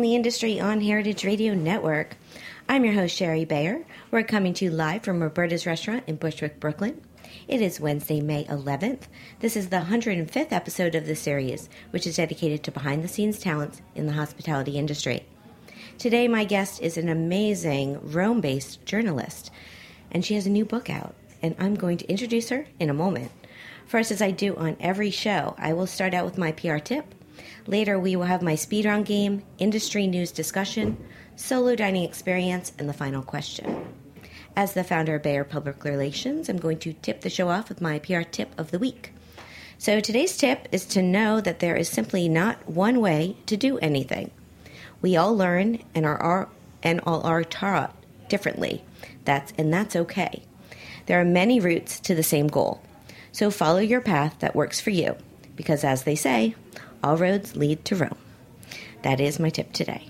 The Industry on Heritage Radio Network. I'm your host, Shari Bayer. We're coming to you live from Roberta's Restaurant in Bushwick, Brooklyn. It is Wednesday, May 11th. This is the 105th episode of the series, which is dedicated to behind the scenes talents in the hospitality industry. Today, my guest is an amazing Rome based journalist, and she has a new book out, and I'm going to introduce her in a moment. First, as I do on every show, I will start out with my PR tip. Later, we will have my speed round game, industry news discussion, solo dining experience, and the final question. As the founder of Bayer Public Relations, I'm going to tip the show off with my PR tip of the week. So today's tip is to know that there is simply not one way to do anything. We all learn and are, are and all are taught differently. That's and that's okay. There are many routes to the same goal. So follow your path that works for you because as they say, all roads lead to Rome. That is my tip today.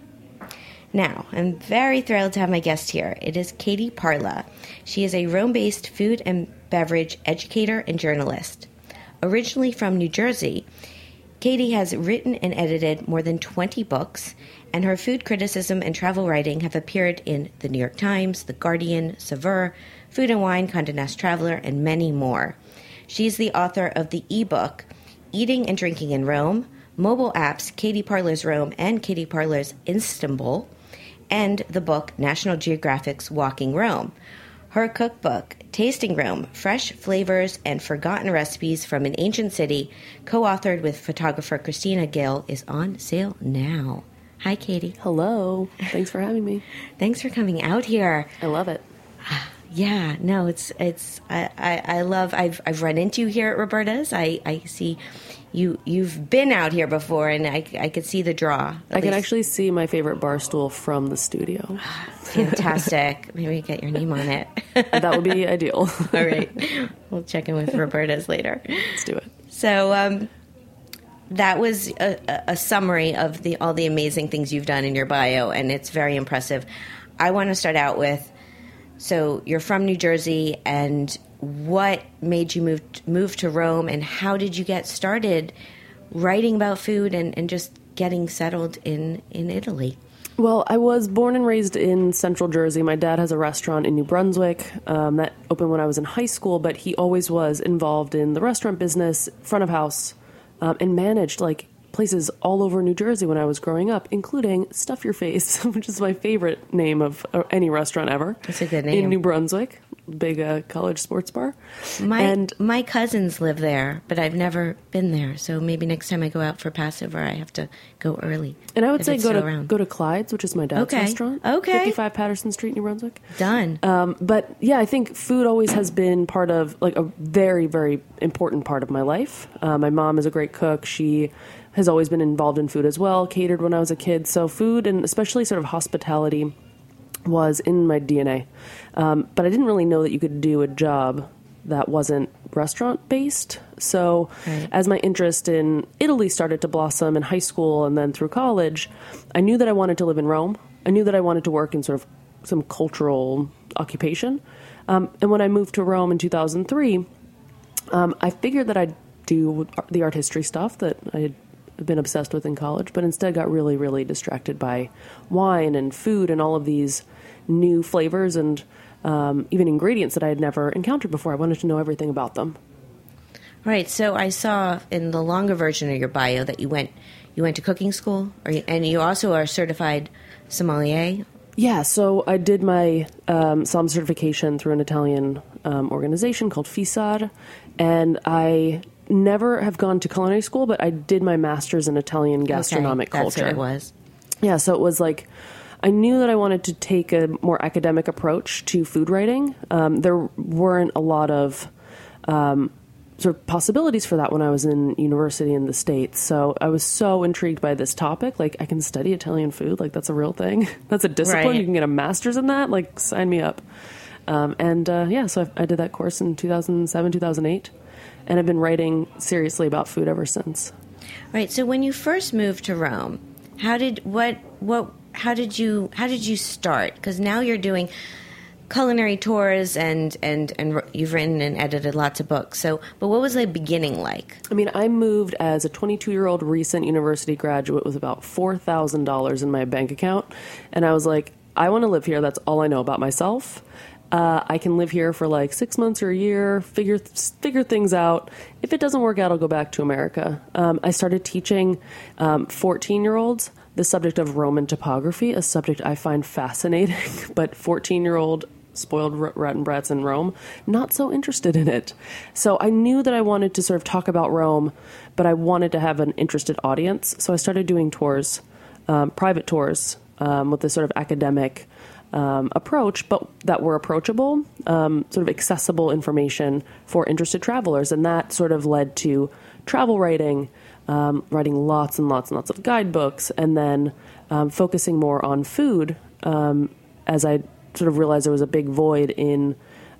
Now, I'm very thrilled to have my guest here. It is Katie Parla. She is a Rome based food and beverage educator and journalist. Originally from New Jersey, Katie has written and edited more than 20 books, and her food criticism and travel writing have appeared in The New York Times, The Guardian, Saveur, Food and Wine, Condé Nast Traveler, and many more. She's the author of the ebook Eating and Drinking in Rome, mobile apps Katie Parla's Rome and Katie Parla's Istanbul, and the book National Geographic's Walking Rome. Her cookbook, Tasting Rome Fresh Flavors and Forgotten Recipes from an Ancient City, co authored with photographer Kristina Gill, is on sale now. Hi, Katie. Hello. Thanks for having me. Thanks for coming out here. I love it. Yeah, no, it's it's I, I, I love I've I've run into you here at Roberta's. I, I see you you've been out here before and I, I could see the draw. I can actually see my favorite bar stool from the studio. fantastic. Maybe get your name on it. that would be ideal. All right. We'll check in with Roberta's later. Let's do it. So um that was a, a summary of the all the amazing things you've done in your bio and it's very impressive. I want to start out with so you're from New Jersey, and what made you move move to Rome, and how did you get started writing about food and, and just getting settled in in Italy? Well, I was born and raised in central Jersey. My dad has a restaurant in New Brunswick um, that opened when I was in high school, but he always was involved in the restaurant business, front of house, um, and managed like places all over New Jersey when I was growing up, including Stuff Your Face, which is my favorite name of any restaurant ever. That's a good name. In New Brunswick. Big uh, college sports bar. My and my cousins live there, but I've never been there. So maybe next time I go out for Passover, I have to go early. and I would say go to around. go to Clyde's, which is my dad's Okay. restaurant. Okay. 55 Patterson Street, New Brunswick. done. Um, but yeah, I think food always has been part of like a very, very important part of my life. Uh, my mom is a great cook. She has always been involved in food as well, catered when I was a kid. So food and especially sort of hospitality was in my DNA. Um, but I didn't really know that you could do a job that wasn't restaurant based. So Right. as my interest in Italy started to blossom in high school and then through college, I knew that I wanted to live in Rome. I knew that I wanted to work in sort of some cultural occupation. Um, and when I moved to Rome in 2003, um, I figured that I'd do the art history stuff that I had been obsessed with in college, but instead got really, really distracted by wine and food and all of these new flavors and um, even ingredients that I had never encountered before. I wanted to know everything about them. right. So I saw in the longer version of your bio that you went you went to cooking school, you, and you also are certified sommelier. Yeah, so I did my um, SOM certification through an Italian um, organization called FISAR, and I never have gone to culinary school, but I did my master's in Italian gastronomic okay, that's culture. what it was. Yeah, so it was like I knew that I wanted to take a more academic approach to food writing. Um, there weren't a lot of um, sort of possibilities for that when I was in university in the states. So I was so intrigued by this topic. Like I can study Italian food. Like that's a real thing. that's a discipline. Right. You can get a master's in that. Like sign me up. Um, and uh, yeah, so I, I did that course in 2007, 2008, and I've been writing seriously about food ever since. Right. So when you first moved to Rome, how did what what how did you how did you start? Because now you're doing culinary tours and and and you've written and edited lots of books. So, but what was the beginning like? I mean, I moved as a 22 year old recent university graduate with about $4,000 in my bank account. And I was like, I want to live here. That's all I know about myself. Uh, I can live here for like six months or a year, figure figure things out. If it doesn't work out, I'll go back to America. Um, I started teaching 14 year olds the subject of Roman topography, a subject I find fascinating, but 14 year old spoiled rotten brats in Rome, not so interested in it. So I knew that I wanted to sort of talk about Rome, but I wanted to have an interested audience. So I started doing tours, um, private tours, um, with this sort of academic um, approach, but that were approachable, um, sort of accessible information for interested travelers. And that sort of led to travel writing, um, writing lots and lots and lots of guidebooks, and then um, focusing more on food um, as I sort of realized there was a big void in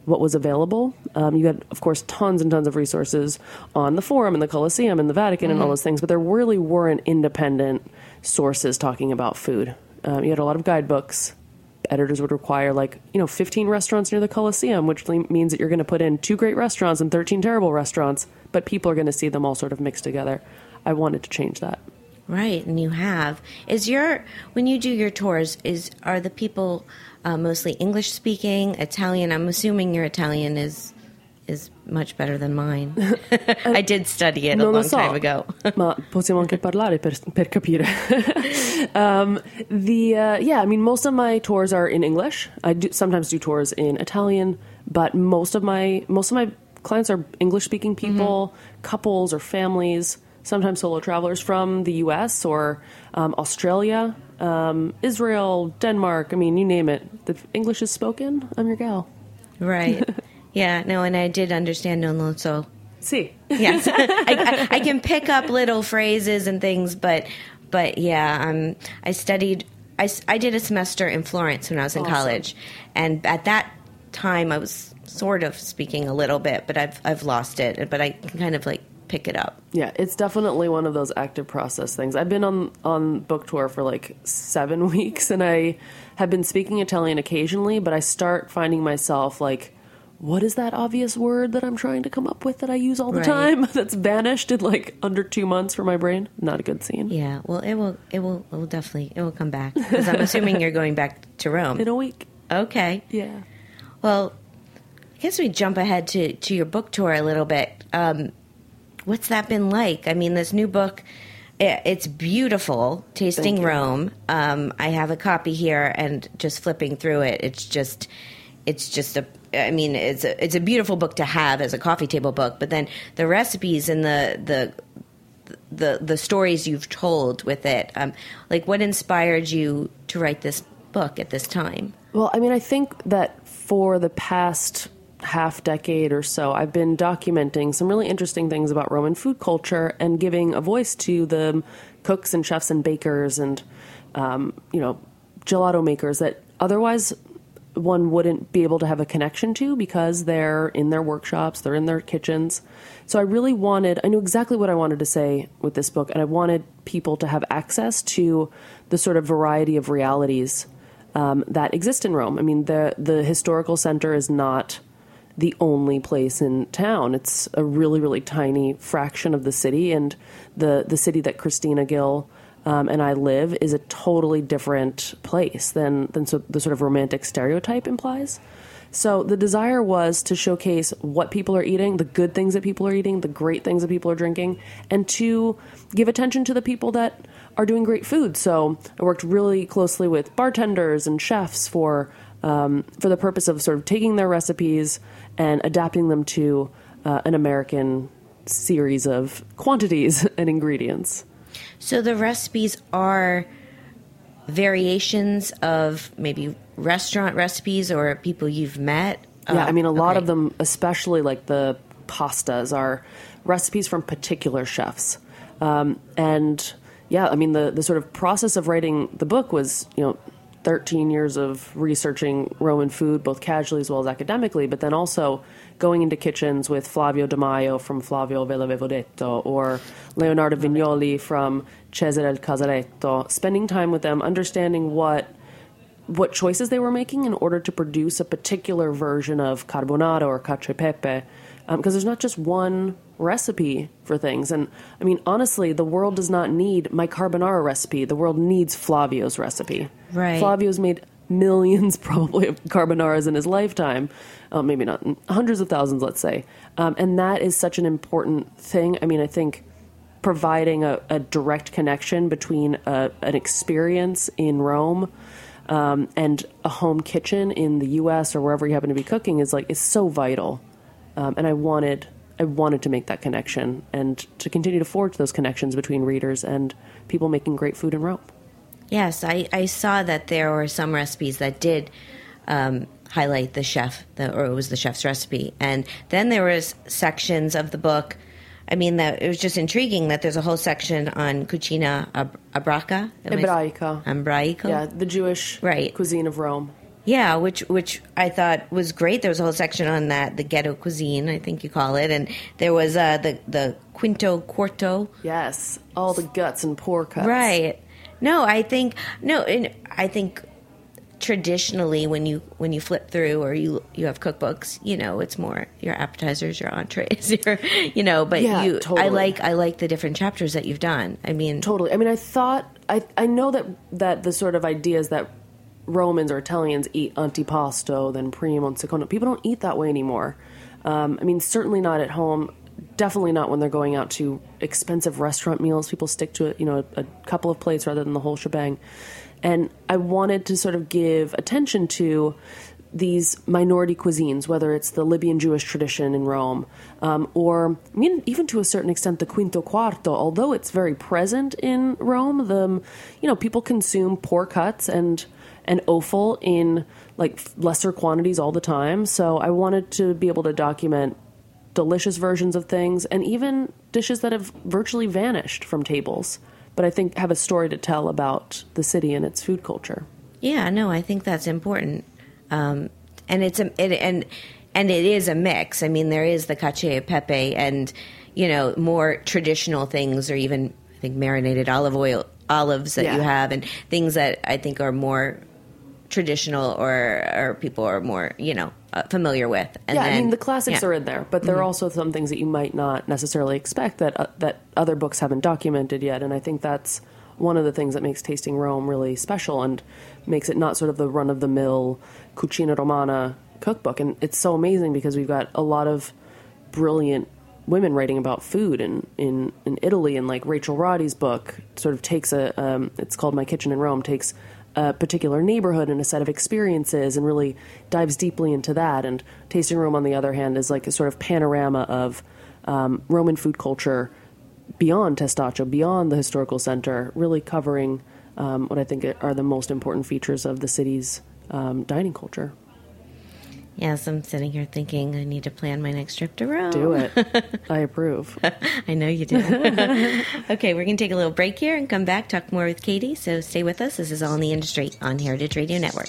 what was available. Um, you had, of course, tons and tons of resources on the Forum and the Colosseum and the Vatican and all those things, but there really weren't independent sources talking about food. Um, you had a lot of guidebooks. Editors would require like you know 15 restaurants near the Colosseum, which means that you're going to put in two great restaurants and 13 terrible restaurants, but people are going to see them all sort of mixed together. I wanted to change that. Right, and you have. Is your when you do your tours? Is are the people uh, mostly English speaking, Italian? I'm assuming your Italian is is much better than mine. I did study it a Non long so, time ago. ma possiamo anche parlare per, per capire. um, the uh, yeah, I mean, most of my tours are in English. I do sometimes do tours in Italian, but most of my most of my clients are English speaking people, couples or families. Sometimes solo travelers from the U.S. or um, Australia, um, Israel, Denmark. I mean, you name it. The English is spoken. I'm your gal. right. Yeah. No, and I did understand non lo so. See. Yes, I, I, I can pick up little phrases and things, but but yeah, um, I studied. I, I did a semester in Florence when I was in Awesome. college, and at that time I was sort of speaking a little bit, but I've I've lost it. But I can kind of like pick it up. Yeah, it's definitely one of those active process things. I've been on on book tour for like seven weeks, and I have been speaking Italian occasionally. But I start finding myself like, what is that obvious word that I'm trying to come up with that I use all the Right. time? That's vanished in like under two months for my brain. Not a good scene. Yeah, well, it will it will it will definitely it will come back because I'm assuming you're going back to Rome. In a week. Okay. Yeah. Well, I guess we jump ahead to, to your book tour a little bit. Um, what's that been like? I mean, this new book, i- it's beautiful, Tasting Rome. Um, I have a copy here, and just flipping through it, it's just, it's just a I mean it's a it's a beautiful book to have as a coffee table book, but then the recipes and the the the the stories you've told with it, um, like what inspired you to write this book at this time? Well, I mean, I think that for the past half decade or so, I've been documenting some really interesting things about Roman food culture and giving a voice to the cooks and chefs and bakers and um, you know gelato makers that otherwise one wouldn't be able to have a connection to because they're in their workshops, they're in their kitchens. So I really wanted, I knew exactly what I wanted to say with this book, and I wanted people to have access to the sort of variety of realities um, that exist in Rome. I mean, the the historical center is not the only place in town. It's a really, really tiny fraction of the city, and the the city that Kristina Gill um, and I live is a totally different place than than so the sort of romantic stereotype implies. So the desire was to showcase what people are eating, the good things that people are eating, the great things that people are drinking, and to give attention to the people that are doing great food. So I worked really closely with bartenders and chefs for um, for the purpose of sort of taking their recipes and adapting them to uh, an American series of quantities and ingredients. So the recipes are variations of maybe restaurant recipes or people you've met. Yeah, Uh, I mean, a lot okay. of them, especially like the pastas, are recipes from particular chefs. Um, and yeah, I mean, the, the sort of process of writing the book was, you know, 13 years of researching Roman food, both casually as well as academically, but then also going into kitchens with Flavio De Maio from Flavio Velavevodetto or Leonardo Vignoli from Cesare Casaletto, spending time with them, understanding what what choices they were making in order to produce a particular version of carbonara or cacio e pepe, um, because there's not just one recipe for things. And I mean, honestly, the world does not need my carbonara recipe. The world needs Flavio's recipe. Right. Flavio's made millions, probably, of carbonaras in his lifetime. Uh, maybe not hundreds of thousands, let's say. Um, and that is such an important thing. I mean, I think providing a, a direct connection between a, an experience in Rome um, and a home kitchen in the U.S. or wherever you happen to be cooking is like is so vital. Um, and I wanted I wanted to make that connection and to continue to forge those connections between readers and people making great food in Rome. Yes, I, I saw that there were some recipes that did um, highlight the chef, the, or it was the chef's recipe, and then there was sections of the book. I mean, that it was just intriguing that there's a whole section on cucina ab- abraca, Ebraica. Yeah, the Jewish Right. cuisine of Rome. Yeah, which which I thought was great. There was a whole section on that, the ghetto cuisine, I think you call it, and there was uh, the the quinto quarto, Yes, all the guts and pore cuts. right? No, I think no, and I think traditionally when you when you flip through or you you have cookbooks, you know, it's more your appetizers, your entrees, your you know. But Yeah, you, I like I like the different chapters that you've done. I mean, Totally. I mean, I thought I I know that that the sort of ideas that Romans or Italians eat antipasto, then primo and secondo. People don't eat that way anymore. Um, I mean, certainly not at home. Definitely not when they're going out to expensive restaurant meals. People stick to it, you know, a, a couple of plates rather than the whole shebang. And I wanted to sort of give attention to these minority cuisines, whether it's the Libyan Jewish tradition in Rome, um, or I mean, even to a certain extent, the Quinto Quarto. Although it's very present in Rome, the you know people consume pork cuts and and offal in like lesser quantities all the time. So I wanted to be able to document delicious versions of things and even dishes that have virtually vanished from tables, but I think have a story to tell about the city and its food culture. Yeah, no, I think that's important, um, and it's a it, and and it is a mix. I mean, there is the cacio e pepe, and you know, more traditional things, or even I think marinated olive oil olives that Yeah. you have, and things that I think are more traditional or or people are more you know uh, familiar with. And yeah, I mean the classics yeah. Mm-hmm. are in there, but there are also some things that you might not necessarily expect that uh, that other books haven't documented yet, and I think that's one of the things that makes Tasting Rome really special and makes it not sort of the run of the mill Cucina Romana cookbook. And it's so amazing because we've got a lot of brilliant women writing about food in, in, in Italy, and like Rachel Roddy's book sort of takes a um, it's called My Kitchen in Rome takes a particular neighborhood and a set of experiences and really dives deeply into that. And Tasting Rome, on the other hand, is like a sort of panorama of um, Roman food culture beyond Testaccio, beyond the historical center, really covering um, what I think are the most important features of the city's um, dining culture. Yes, I'm sitting here thinking I need to plan my next trip to Rome. Do it. I approve. I know you do. okay, we're going to take a little break here and come back, talk more with Katie. So stay with us. This is All in the Industry on Heritage Radio Network.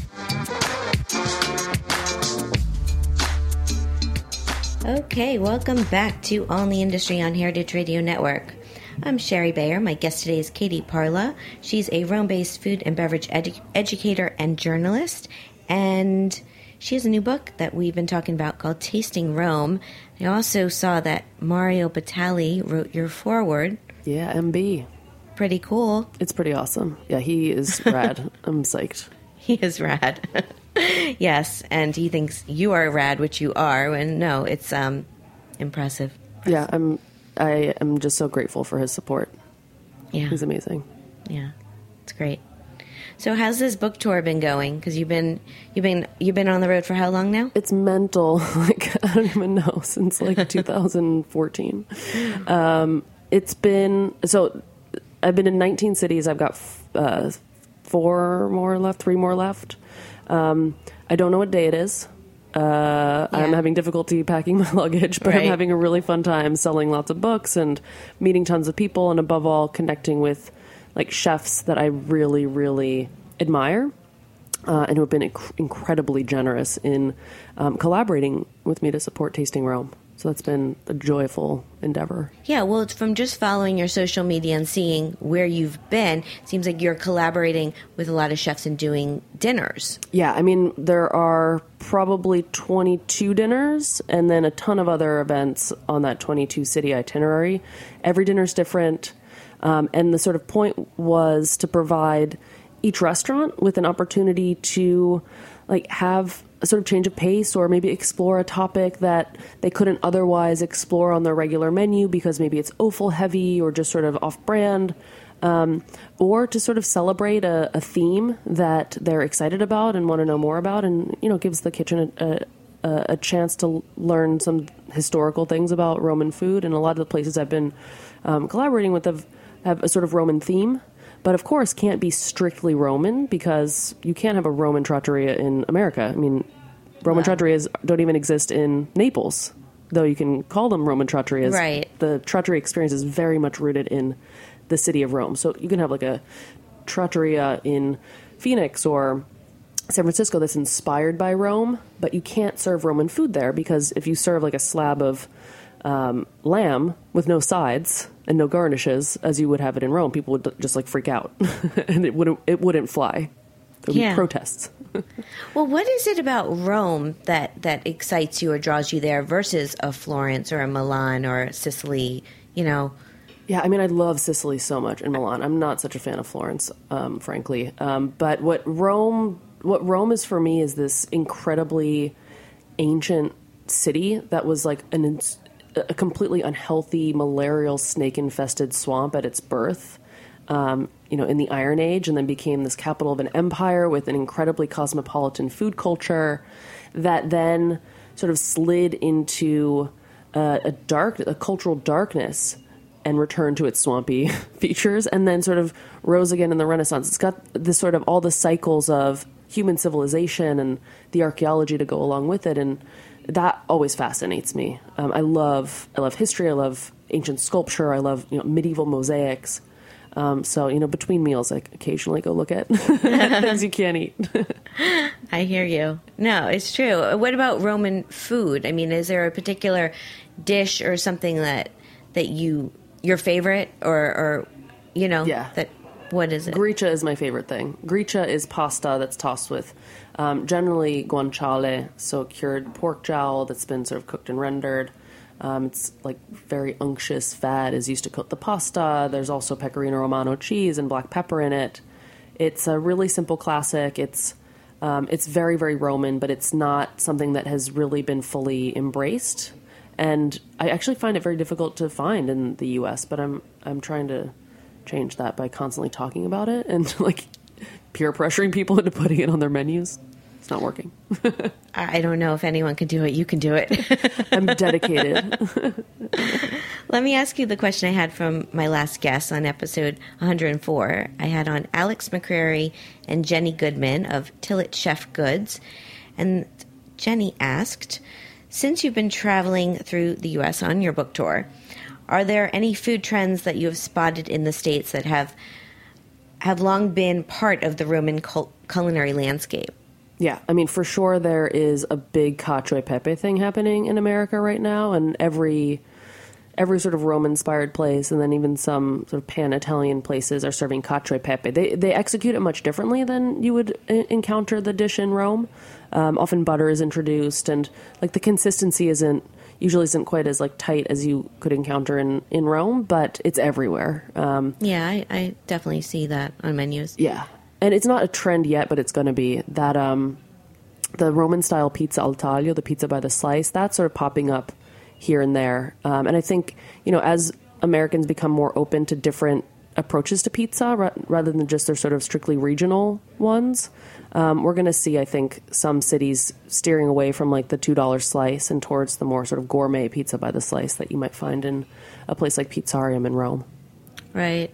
Okay, welcome back to On the Industry on Heritage Radio Network. I'm Shari Bayer. My guest today is Katie Parla. She's a Rome based food and beverage edu- educator and journalist. And she has a new book that we've been talking about called Tasting Rome. I also saw that Mario Batali wrote your foreword. Yeah, MB. Pretty cool. It's pretty awesome. Yeah, he is rad. I'm psyched. He is rad. yes, and he thinks you are rad, which you are. And no, it's um, impressive. Yeah, I'm. I am just so grateful for his support. Yeah, He's amazing. yeah, it's great. So, how's this book tour been going? Because you've been you've been you've been on the road for how long now? It's mental. Like I don't even know since like 2014. Um, it's been so. I've been in 19 cities. I've got f- uh, four more left, three more left. Um, I don't know what day it is. Uh, I'm having difficulty packing my luggage, but Right. I'm having a really fun time selling lots of books and meeting tons of people, and above all, connecting with like chefs that I really, really admire uh, and who have been inc- incredibly generous in um, collaborating with me to support Tasting Rome. So that's been a joyful endeavor. Yeah, well, it's from just following your social media and seeing where you've been, it seems like you're collaborating with a lot of chefs and doing dinners. Yeah, I mean, there are probably 22 dinners and then a ton of other events on that 22 city itinerary. Every dinner's different. Um, and the sort of point was to provide each restaurant with an opportunity to like have a sort of change of pace or maybe explore a topic that they couldn't otherwise explore on their regular menu because maybe it's offal heavy or just sort of off brand um, or to sort of celebrate a, a theme that they're excited about and want to know more about, and you know gives the kitchen a, a, a chance to learn some historical things about Roman food. And a lot of the places I've been um, collaborating with have have a sort of Roman theme, but of course can't be strictly Roman because you can't have a Roman trattoria in America. I mean, Roman trattorias don't even exist in Naples. Though you can call them Roman trattorias, Right. the trattoria experience is very much rooted in the city of Rome. So you can have like a trattoria in Phoenix or San Francisco that's inspired by Rome, but you can't serve Roman food there because if you serve like a slab of um, lamb with no sides and no garnishes, as you would have it in Rome, people would just like freak out, and it wouldn't it wouldn't fly. There would Yeah. be protests. Well, what is it about Rome that, that excites you or draws you there versus a Florence or a Milan or Sicily? You know, Yeah, I mean, I love Sicily so much and Milan. I'm not such a fan of Florence, um, frankly. Um, but what Rome, what Rome is for me, is this incredibly ancient city that was like an a completely unhealthy, malarial, snake-infested swamp at its birth. Um, you know, in the Iron Age, and then became this capital of an empire with an incredibly cosmopolitan food culture that then sort of slid into uh, a dark, a cultural darkness and returned to its swampy features and then sort of rose again in the Renaissance. It's got this sort of all the cycles of human civilization and the archaeology to go along with it, and that always fascinates me. Um, I love I love history. I love ancient sculpture. I love you know medieval mosaics. Um, so you know, between meals, I occasionally go look at things you can't eat. I hear you. No, it's true. What about Roman food? I mean, is there a particular dish or something that that you your favorite or or you know Yeah. that what is it? Gricia is my favorite thing. Gricia is pasta that's tossed with um, generally guanciale, so cured pork jowl that's been sort of cooked and rendered. Um, it's like very unctuous fat is used to coat the pasta. There's also pecorino romano cheese and black pepper in it. It's a really simple classic. It's um, it's very very Roman, but it's not something that has really been fully embraced. And I actually find it very difficult to find in the U.S. But I'm I'm trying to change that by constantly talking about it and like peer pressuring people into putting it on their menus. Not working. I don't know if anyone can do it. You can do it. I'm dedicated. Let me ask you the question I had from my last guest on episode 104. I had on Alex McCrary and Jenny Goodman of Tillet Chef Goods. And Jenny asked Since you've been traveling through the U.S. on your book tour, are there any food trends that you have spotted in the States that have have long been part of the Roman cul- culinary landscape? Yeah, I mean, for sure, there is a big cacio e pepe thing happening in America right now, and every every sort of Rome-inspired place, and then even some sort of pan Italian places are serving cacio e pepe. They they execute it much differently than you would e- encounter the dish in Rome. Um, often butter is introduced, and like the consistency isn't usually isn't quite as like tight as you could encounter in in Rome, but it's everywhere. Um, Yeah, I, I definitely see that on menus. yeah, and it's not a trend yet, but it's going to be that um, the Roman style pizza al taglio, the pizza by the slice, that's sort of popping up here and there. Um, and I think you know as Americans become more open to different approaches to pizza ra- rather than just their sort of strictly regional ones, um, we're going to see I think some cities steering away from like the two dollar slice and towards the more sort of gourmet pizza by the slice that you might find in a place like Pizzarium in Rome. Right.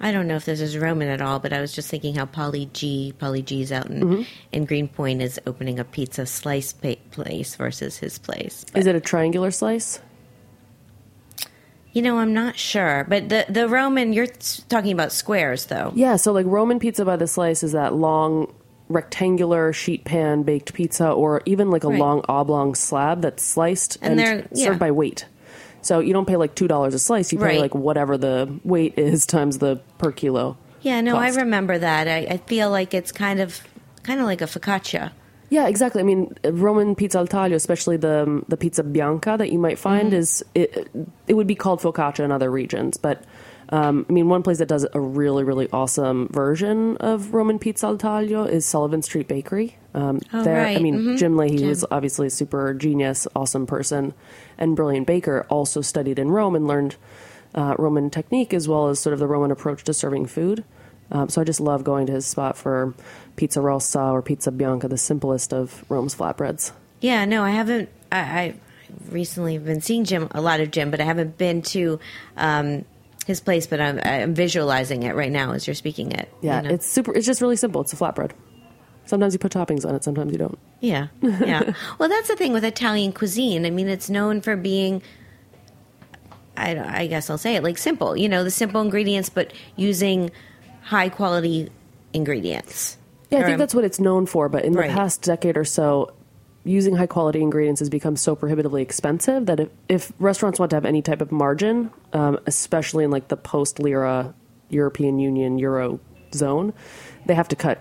I don't know if this is Roman at all, but I was just thinking how Paulie Gee, Paulie Gee's out in, mm-hmm. in Greenpoint is opening a pizza slice pa- place versus his place. Is it a triangular slice? You know, I'm not sure, but the the Roman you're talking about squares though. Yeah, so like Roman pizza by the slice is that long rectangular sheet pan baked pizza or even like a Right. long oblong slab that's sliced And and, they're- yeah. served by weight. So you don't pay like two dollars a slice, you pay Right. like whatever the weight is times the per kilo. Yeah, no, cost. I remember that. I, I feel like it's kind of kind of like a focaccia. Yeah, exactly. I mean, Roman pizza al taglio, especially the um, the pizza bianca that you might find, mm-hmm. is it, it would be called focaccia in other regions. But um, I mean, one place that does a really really awesome version of Roman pizza al taglio is Sullivan Street Bakery. Um, Oh, there, I right. mean, Mhm. Jim Lahey Jim. was obviously a super genius, awesome person, and brilliant baker. Also studied in Rome and learned uh, Roman technique as well as sort of the Roman approach to serving food. Um, so I just love going to his spot for pizza rossa or pizza bianca, the simplest of Rome's flatbreads. Yeah, no, I haven't. I, I recently been seeing Jim a lot of Jim, but I haven't been to um, his place. But I'm, I'm visualizing it right now as you're speaking it. Yeah, you know? it's super. It's just really simple. It's a flatbread. Sometimes you put toppings on it. Sometimes you don't. Yeah, yeah. well, that's the thing with Italian cuisine. I mean, it's known for being. I, don't- I guess I'll say it like simple. You know, the simple ingredients, but using high quality ingredients. Yeah, I think that's what it's known for. But in Right. the past decade or so, using high quality ingredients has become so prohibitively expensive that if, if restaurants want to have any type of margin, um, especially in like the post Lira European Union Euro zone, they have to cut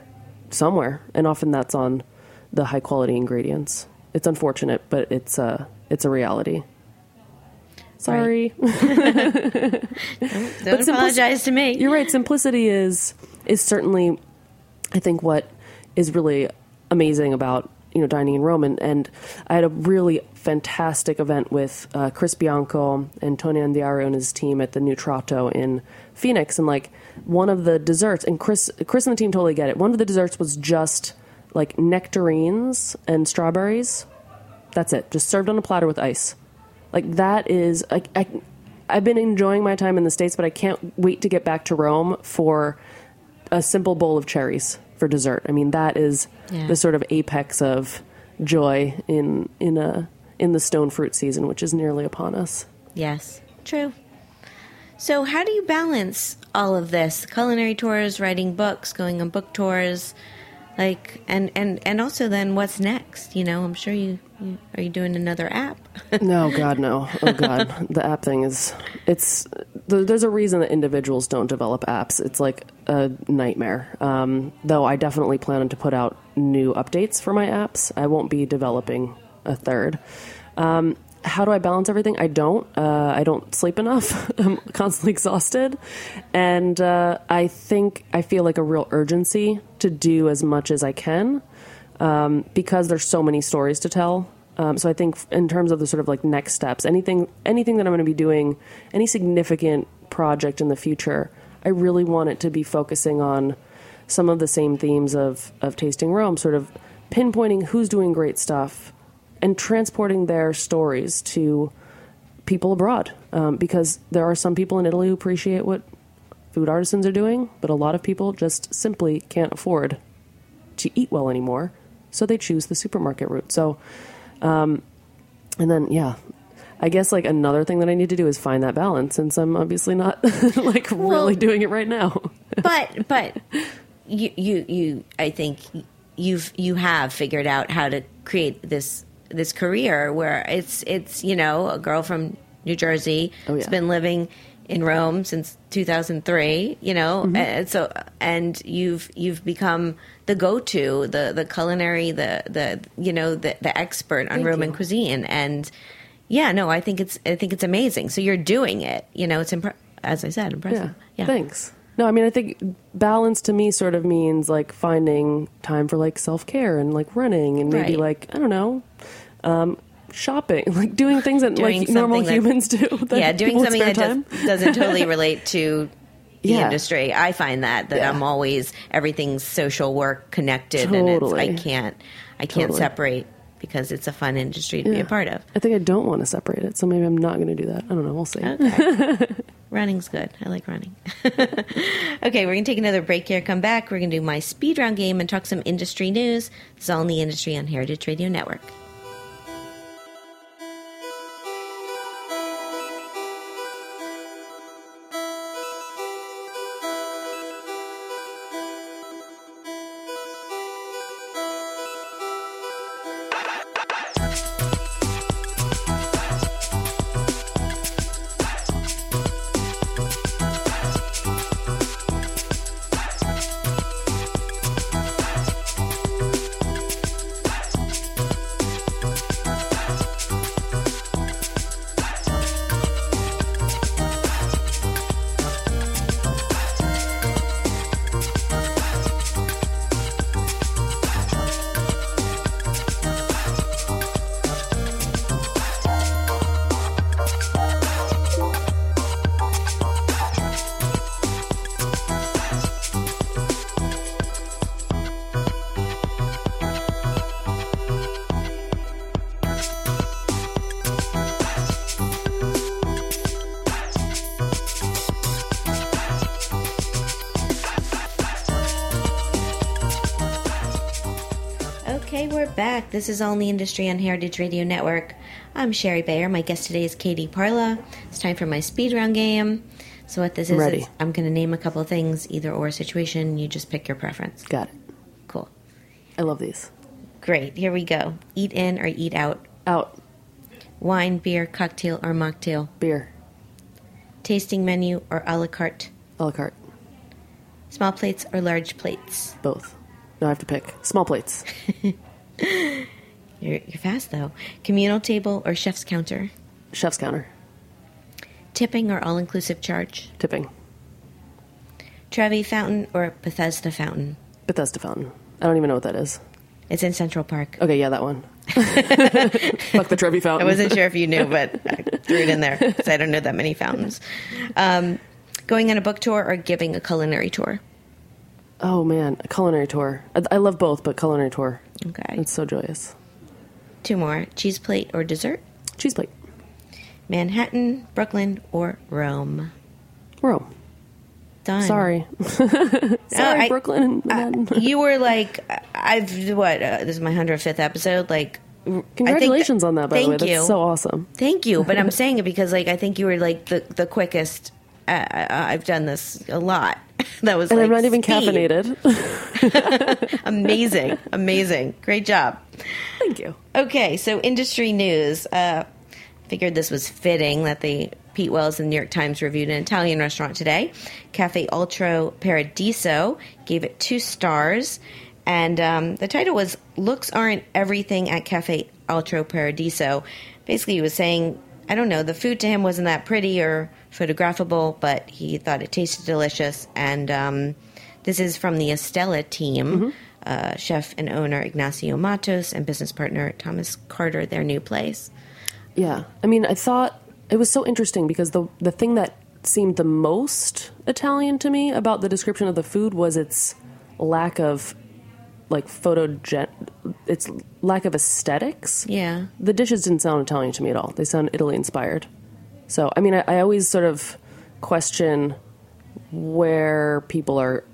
somewhere, and often that's on the high quality ingredients. It's unfortunate, but it's a it's a reality. Sorry. Don't simplis- apologize to me. You're right. Simplicity is is certainly, I think, what is really amazing about you know dining in Rome. And, and I had a really fantastic event with uh, Chris Bianco and Tony Andiario and his team at the Nutrato in Phoenix. And like one of the desserts, and Chris Chris and the team totally get it. One of the desserts was just like nectarines and strawberries. That's it. Just served on a platter with ice. Like that is like I, I've been enjoying my time in the states, but I can't wait to get back to Rome for a simple bowl of cherries for dessert. I mean, that is Yeah. the sort of apex of joy in in a in the stone fruit season, which is nearly upon us. Yes, true. So, how do you balance all of this? Culinary tours, writing books, going on book tours, like, and and and also then what's next? You know, I'm sure you, you are you doing another app? No, God, no. Oh, God, the app thing is it's there's a reason that individuals don't develop apps. It's like a nightmare. Um, though I definitely plan to put out new updates for my apps. I won't be developing a third. Um, how do I balance everything? I don't. Uh, I don't sleep enough. I'm constantly exhausted, and uh, I think I feel like a real urgency to do as much as I can um, because there's so many stories to tell. Um, so I think in terms of the sort of like next steps, anything anything that I'm going to be doing, any significant project in the future, I really want it to be focusing on some of the same themes of of tasting Rome, sort of pinpointing who's doing great stuff and transporting their stories to people abroad. Um, because there are some people in Italy who appreciate what food artisans are doing, but a lot of people just simply can't afford to eat well anymore, so they choose the supermarket route. So, um, and then yeah, I guess like another thing that I need to do is find that balance, since I'm obviously not like Well- really doing it right now. but but you you you I think you've you have figured out how to create this this career where it's it's you know a girl from New Jersey Oh, yeah. has been living in Rome since 2003 you know Mm-hmm. and so and you've you've become the go-to the the culinary the the you know the the expert on Thank Roman you. cuisine and yeah no I think it's I think it's amazing so you're doing it you know it's impre- as I said impressive Yeah. yeah. Thanks. No, I mean, I think balance to me sort of means like finding time for like self care and like running and maybe Right. like, I don't know, um, shopping, like doing things that Doing like normal that- humans do. that yeah, doing something that does, doesn't totally relate to the Yeah. industry. I find that that Yeah. I'm always everything's social work connected, and it's, I can't I can't Totally. separate because it's a fun industry to be a part of. I think I don't want to separate it, so maybe I'm not going to do that. I don't know. We'll see. Okay. Running's good. I like running. okay, we're going to take another break here. Come back. We're going to do my speed round game and talk some industry news. This is all in the industry on Heritage Radio Network. Okay, we're back. This is All in the Industry on Heritage Radio Network. I'm Shari Bayer. My guest today is Katie Parla. It's time for my speed round game. So what this is, Ready. is I'm going to name a couple of things, either or situation. You just pick your preference. Got it. Cool. I love these. Great. Here we go. Eat in or eat out. Out. Wine, beer, cocktail, or mocktail. Beer. Tasting menu or a la carte. A la carte. Small plates or large plates. Both. No, I have to pick. Small plates. You're, you're fast though. Communal table or chef's counter. Chef's counter. Tipping or all inclusive charge. Tipping. Trevi Fountain or Bethesda Fountain. Bethesda Fountain. I don't even know what that is. It's in Central Park. Okay, yeah, that one. Fuck the Trevi Fountain. I wasn't sure if you knew, but I threw it in there because I don't know that many fountains. Um, going on a book tour or giving a culinary tour. Oh man, a culinary tour. I, I love both, but culinary tour. Okay. It's so joyous. Two more. Cheese plate or dessert. Cheese plate. Manhattan, Brooklyn, or Rome. Rome. Done. Sorry. Sorry, I- Brooklyn Manhattan. You were like, I've what? Uh, this is my hundred fifth episode. Like, I Congratulations on that, by the way. Thank you. That's so awesome. Thank you, but I'm saying it because like I think you were like the the quickest. I- I've done this a lot. That was And like I'm not even speed. caffeinated. Amazing, amazing, great job. Thank you. Okay, so industry news. Uh, figured this was fitting that the Pete Wells and the New York Times reviewed an Italian restaurant today. Cafe Altro Paradiso gave it two stars, and um, the title was "Looks Aren't Everything at Cafe Altro Paradiso." Basically, he was saying, I don't know, the food to him wasn't that pretty or photographable, but he thought it tasted delicious, and um, this is from the Estela team. Uh, chef and owner Ignacio Mattos and business partner Thomas Carter, their new place. Yeah. I mean, I thought it was so interesting because the the thing that seemed the most Italian to me about the description of the food was its lack of like photogen its lack of aesthetics. Yeah. The dishes didn't sound Italian to me at all. They sound Italy inspired. So, I mean, I, I always sort of question where people are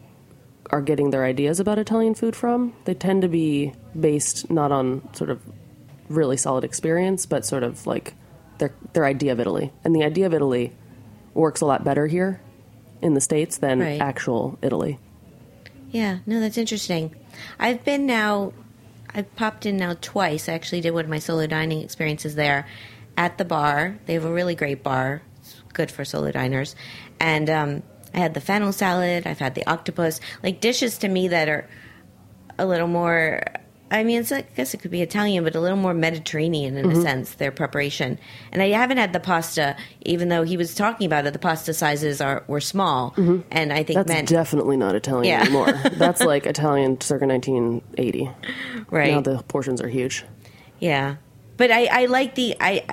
are getting their ideas about Italian food from. They tend to be based not on sort of really solid experience, but sort of like their their idea of Italy. And the idea of Italy works a lot better here in the states than Right. actual Italy. Yeah, no, that's interesting. I've been now, I've popped in now twice. I actually did one of my solo dining experiences there at the bar. They have a really great bar, it's good for solo diners. And um, I had the fennel salad, I've had the octopus, like dishes to me that are a little more. I mean, it's, I guess it could be Italian, but a little more Mediterranean in a sense, their preparation. And I haven't had the pasta, even though he was talking about it. The pasta sizes are were small, and I think That's meant definitely not Italian Yeah. anymore. That's like Italian circa 1980. right. Now the portions are huge. Yeah, but I, I like the I.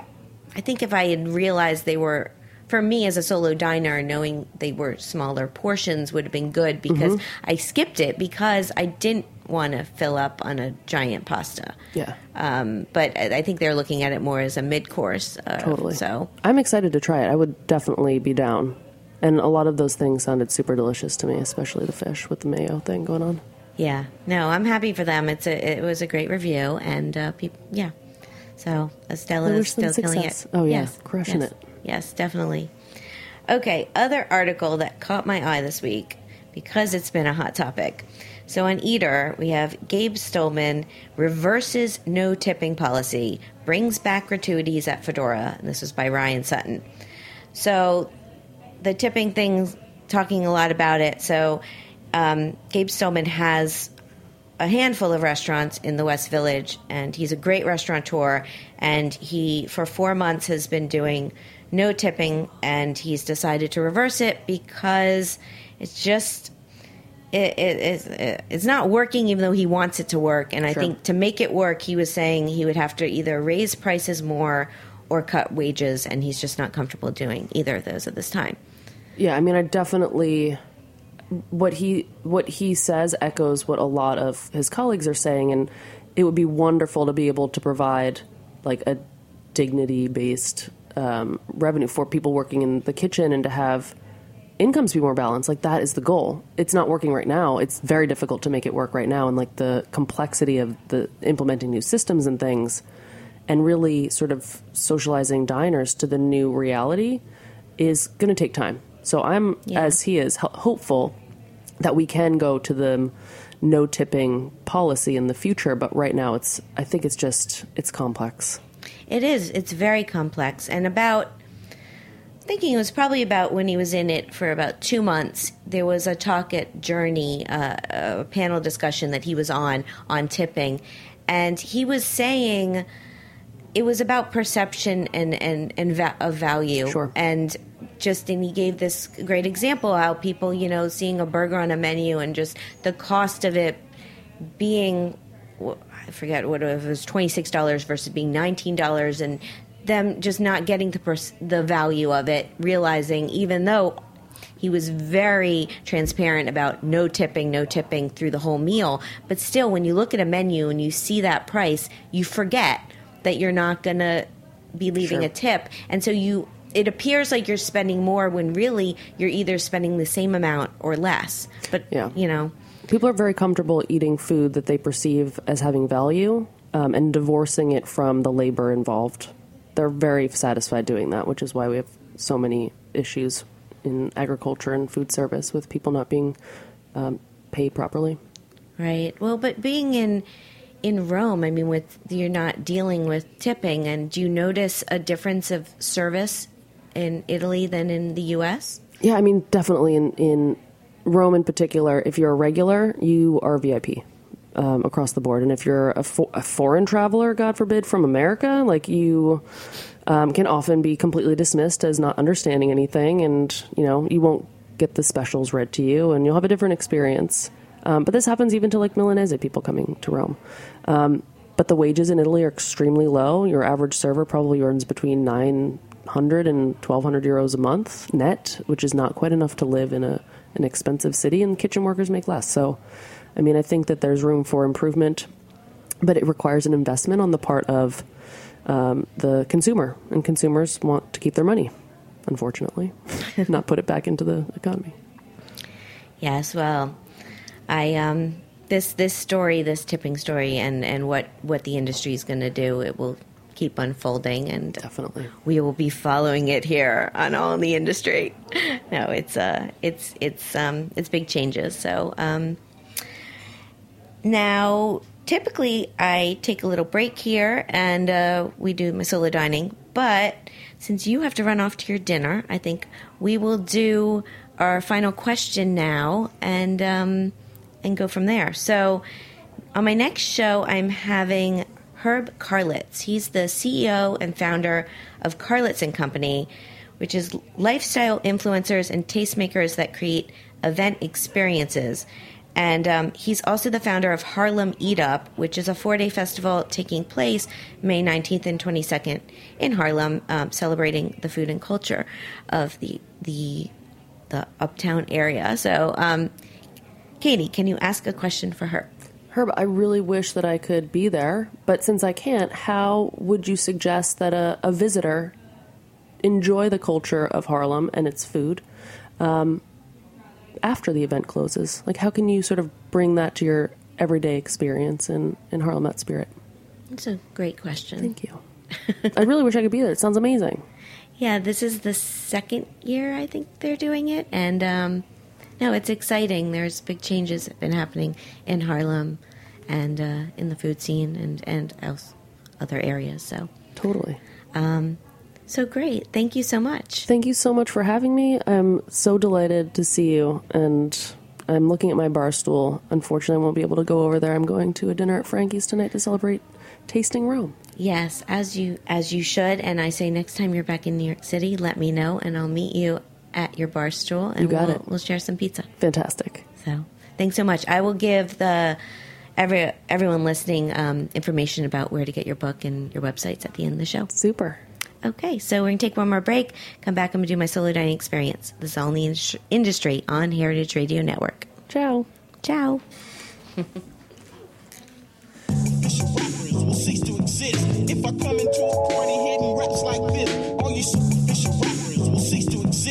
I think if I had realized they were for me as a solo diner, knowing they were smaller portions would have been good because I skipped it because I didn't want to fill up on a giant pasta. Yeah. Um, but I I think they're looking at it more as a mid course. Uh, Totally. So I'm excited to try it. I would definitely be down. And a lot of those things sounded super delicious to me, especially the fish with the mayo thing going on. yeah, no, I'm happy for them. It's a it was a great review and uh, people yeah. So Estela is still killing it. Oh, yeah. yes, Crushing yes, it. Yes, definitely. Okay, other article that caught my eye this week because it's been a hot topic. So on Eater, we have Gabe Stulman reverses no tipping policy, brings back gratuities at Fedora. And this was by Ryan Sutton. So the tipping thing, talking a lot about it. So um, Gabe Stulman has a handful of restaurants in the West Village, and he's a great restaurateur. And he, for four months, has been doing no tipping, and he's decided to reverse it because it's just. It, it, it's, it's not working even though he wants it to work. And I Sure. think to make it work, he was saying he would have to either raise prices more or cut wages, and he's just not comfortable doing either of those at this time. Yeah, I mean, I definitely what he what he says echoes what a lot of his colleagues are saying, and it would be wonderful to be able to provide like a dignity based um, revenue for people working in the kitchen and to have incomes be more balanced. Like that is the goal. It's not working right now. It's very difficult to make it work right now, and like the complexity of the implementing new systems and things, and really sort of socializing diners to the new reality is going to take time. So I'm, Yeah. as he is, ho- hopeful that we can go to the no tipping policy in the future. But right now, it's I think it's just it's complex. It is. It's very complex. And about, thinking it was probably about when he was in it for about two months, there was a talk at Journee, uh, a panel discussion that he was on, on tipping. And he was saying it was about perception and, and, and va- of value. Sure. And just, and he gave this great example how people, you know, seeing a burger on a menu and just the cost of it being I forget what it was twenty six dollars versus being nineteen dollars, and them just not getting the pers- the value of it, realizing even though he was very transparent about no tipping, no tipping through the whole meal, but still, when you look at a menu and you see that price, you forget that you're not gonna be leaving Sure. a tip, and so you. It appears like you're spending more when really you're either spending the same amount or less. But Yeah. you know, People are very comfortable eating food that they perceive as having value um, and divorcing it from the labor involved. They're very satisfied doing that, which is why we have so many issues in agriculture and food service with people not being um, paid properly. Right. Well, but being in in Rome, I mean, with you're not dealing with tipping, and do you notice a difference of service in Italy than in the U.S.? Yeah, I mean, definitely in, in Rome in particular, if you're a regular, you are VIP um, across the board. And if you're a, fo- a foreign traveler, God forbid, from America, like you um, can often be completely dismissed as not understanding anything, and you know you won't get the specials read to you, and you'll have a different experience. Um, but this happens even to like Milanese people coming to Rome. Um, but the wages in Italy are extremely low. Your average server probably earns between 900 and 1200 euros a month net, which is not quite enough to live in a an expensive city, and kitchen workers make less. So, I mean, I think that there's room for improvement, but it requires an investment on the part of um, the consumer, and consumers want to keep their money, unfortunately, not put it back into the economy. Yes. Well, I um this this story, this tipping story, and and what what the industry is going to do, it will keep unfolding, and Definitely. we will be following it here on all in the industry. No, it's uh, it's it's um, it's big changes. So um, now, typically, I take a little break here, and uh, we do my solo dining. But since you have to run off to your dinner, I think we will do our final question now, and um, and go from there. So, on my next show, I'm having Herb Karlitz. He's the CEO and founder of Karlitz and Company, which is lifestyle influencers and tastemakers that create event experiences. And um, he's also the founder of Harlem Eat Up, which is a four day festival taking place May 19th and 22nd in Harlem, um, celebrating the food and culture of the, the, the uptown area. So, um, Katie, can you ask a question for her? Herb, I really wish that I could be there, but since I can't, how would you suggest that a, a visitor enjoy the culture of Harlem and its food um, after the event closes? Like, how can you sort of bring that to your everyday experience in, in Harlem that spirit? That's a great question. Thank you. I really wish I could be there. It sounds amazing. Yeah, this is the second year I think they're doing it, and um, no, it's exciting. There's big changes that have been happening in Harlem and uh, in the food scene and and else other areas. So, Totally. um, so great. Thank you so much. Thank you so much for having me. I'm so delighted to see you, and I'm looking at my bar stool. Unfortunately, I won't be able to go over there. I'm going to a dinner at Frankie's tonight to celebrate tasting Rome. Yes, as you as you should. And I say next time you're back in New York City, let me know, and I'll meet you at your bar stool, and You got we'll, it. we'll share some pizza. Fantastic. So thanks so much. I will give the every everyone listening um, information about where to get your book and your websites at the end of the show. Super. Okay, so we're gonna take one more break. Come back. I'm gonna do my solo dining experience. This is all in the industry- industry on Heritage Radio Network. Ciao. Ciao. Official rappers will cease to exist. If I come into a party hitting raps like this, all you superficial rappers will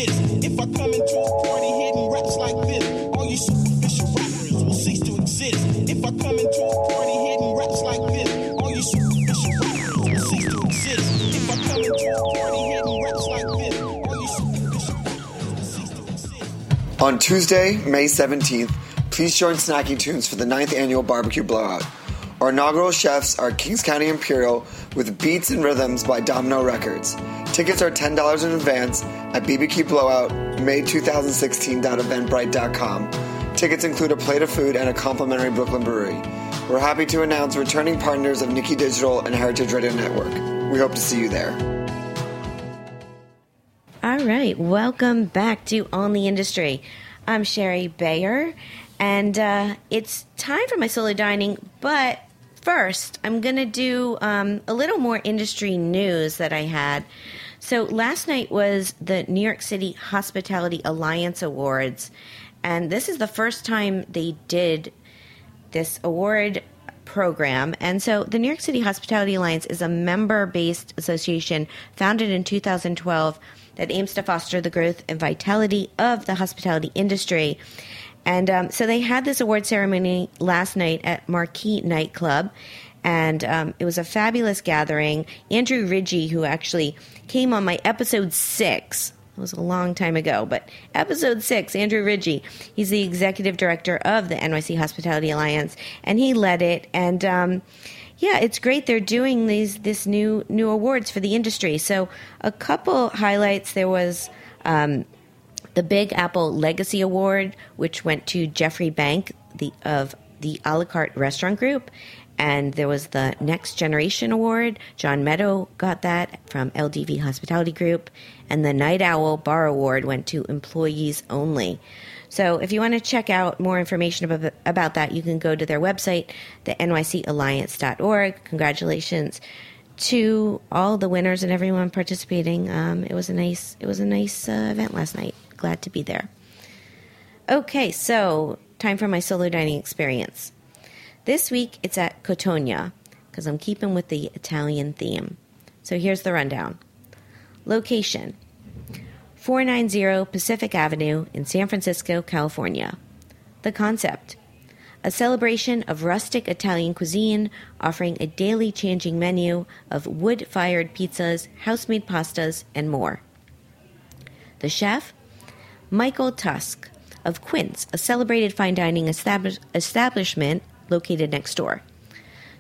If I come into a party hitting raps like this, all you superficial rappers will cease to exist. If I come into a party hitting raps like this, all you superficial rappers will cease to exist. If I come into a party hitting raps like this, all you superficial rappers will cease to exist. On Tuesday, May 17th, please join Snacky Tunes for the 9th annual Barbecue Blowout. Our inaugural chefs are Kings County Imperial with Beats and Rhythms by Domino Records. Tickets are $10 in advance at BBQ Blowout, May 2016.eventbrite.com. Tickets include a plate of food and a complimentary Brooklyn brewery. We're happy to announce returning partners of Nikki Digital and Heritage Radio Network. We hope to see you there. All right, welcome back to On the Industry. I'm Shari Bayer, and uh, it's time for my solo dining. But first, I'm going to do um, a little more industry news that I had. So last night was the New York City Hospitality Alliance Awards, and this is the first time they did this award program. And so the New York City Hospitality Alliance is a member based association founded in 2012 that aims to foster the growth and vitality of the hospitality industry. And um, so they had this award ceremony last night at Marquee Nightclub. And um, it was a fabulous gathering. Andrew Rigie, who actually came on my episode six, it was a long time ago, but episode six, Andrew Rigie, he's the executive director of the NYC Hospitality Alliance, and he led it. And um, yeah, it's great. They're doing these this new new awards for the industry. So a couple highlights. There was. Um, the Big Apple Legacy Award, which went to Jeffrey Bank the, of the Alicart restaurant group. And there was the Next Generation Award. John Meadow got that from LDV Hospitality Group. And the Night Owl Bar Award went to employees only. So if you want to check out more information about, that, you can go to their website, the nycalliance.org. Congratulations to all the winners and everyone participating. Um, it was a nice it was a nice uh, event last night. Glad to be there. Okay, so time for my solo dining experience. This week it's at Cotogna because I'm keeping with the Italian theme. So here's the rundown. Location 490 Pacific Avenue in San Francisco, California. The concept a celebration of rustic Italian cuisine, offering a daily changing menu of wood fired pizzas, house made pastas, and more. The chef, Michael Tusk of Quince, a celebrated fine dining establish- establishment located next door.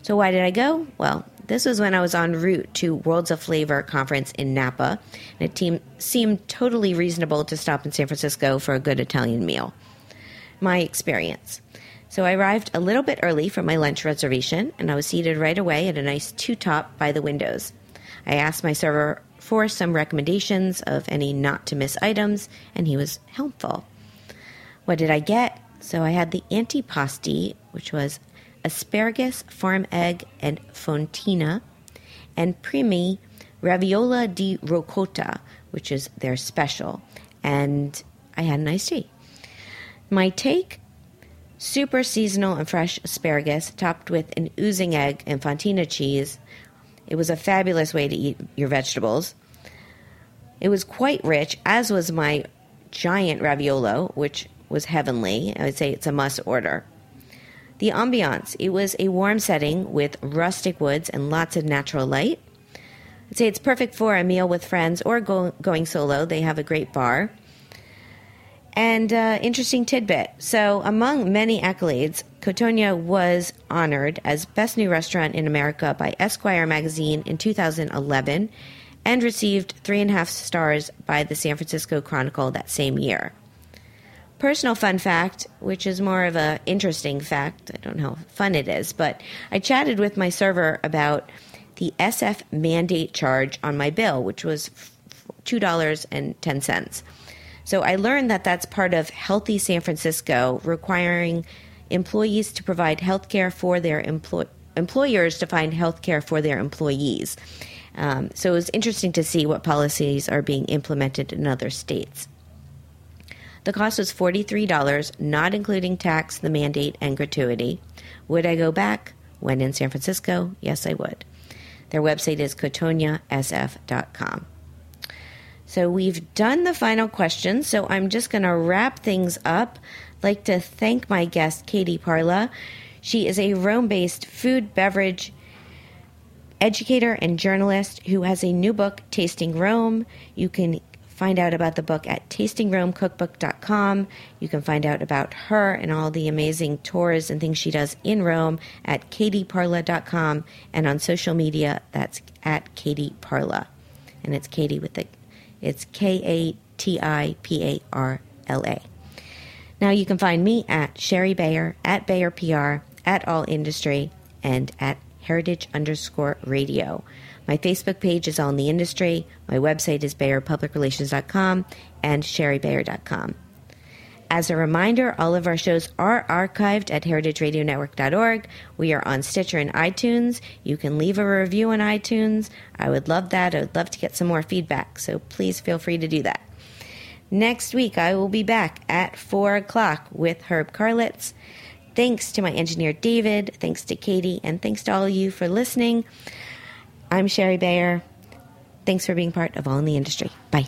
So, why did I go? Well, this was when I was en route to Worlds of Flavor conference in Napa, and it team, seemed totally reasonable to stop in San Francisco for a good Italian meal. My experience. So I arrived a little bit early for my lunch reservation, and I was seated right away at a nice two top by the windows. I asked my server for some recommendations of any not to miss items, and he was helpful. What did I get? So I had the antipasti, which was asparagus, farm egg, and fontina, and primi raviola di ricotta, which is their special. And I had an iced tea. My take super seasonal and fresh asparagus topped with an oozing egg and fontina cheese. It was a fabulous way to eat your vegetables. It was quite rich, as was my giant raviolo, which was heavenly. I would say it's a must order. The ambiance, it was a warm setting with rustic woods and lots of natural light. I'd say it's perfect for a meal with friends or go, going solo. They have a great bar. And uh, interesting tidbit. So, among many accolades, Cotogna was honored as Best New Restaurant in America by Esquire magazine in 2011 and received three and a half stars by the San Francisco Chronicle that same year. Personal fun fact, which is more of a interesting fact, I don't know how fun it is, but I chatted with my server about the SF mandate charge on my bill, which was $2.10. So I learned that that's part of Healthy San Francisco, requiring employees to provide health care for their employ- employers to find health care for their employees. Um, so it was interesting to see what policies are being implemented in other states. The cost was $43, not including tax, the mandate, and gratuity. Would I go back? When in San Francisco? Yes, I would. Their website is cotognasf.com. So we've done the final question, so I'm just going to wrap things up. I'd like to thank my guest, Katie Parla. She is a Rome based food, beverage, educator, and journalist who has a new book, Tasting Rome. You can find out about the book at tastingromecookbook.com. You can find out about her and all the amazing tours and things she does in Rome at katieparla.com and on social media that's at Katie Parla. And it's Katie with the it's K A T I P A R L A. Now you can find me at Shari Bayer, at Bayer PR, at All Industry, and at Heritage underscore radio. My Facebook page is All in the Industry. My website is BayerPublicRelations.com and ShariBayer.com. As a reminder, all of our shows are archived at heritageradionetwork.org. We are on Stitcher and iTunes. You can leave a review on iTunes. I would love that. I would love to get some more feedback, so please feel free to do that. Next week, I will be back at 4 o'clock with Herb Karlitz. Thanks to my engineer, David. Thanks to Katie. And thanks to all of you for listening. I'm Shari Bayer. Thanks for being part of All in the Industry. Bye.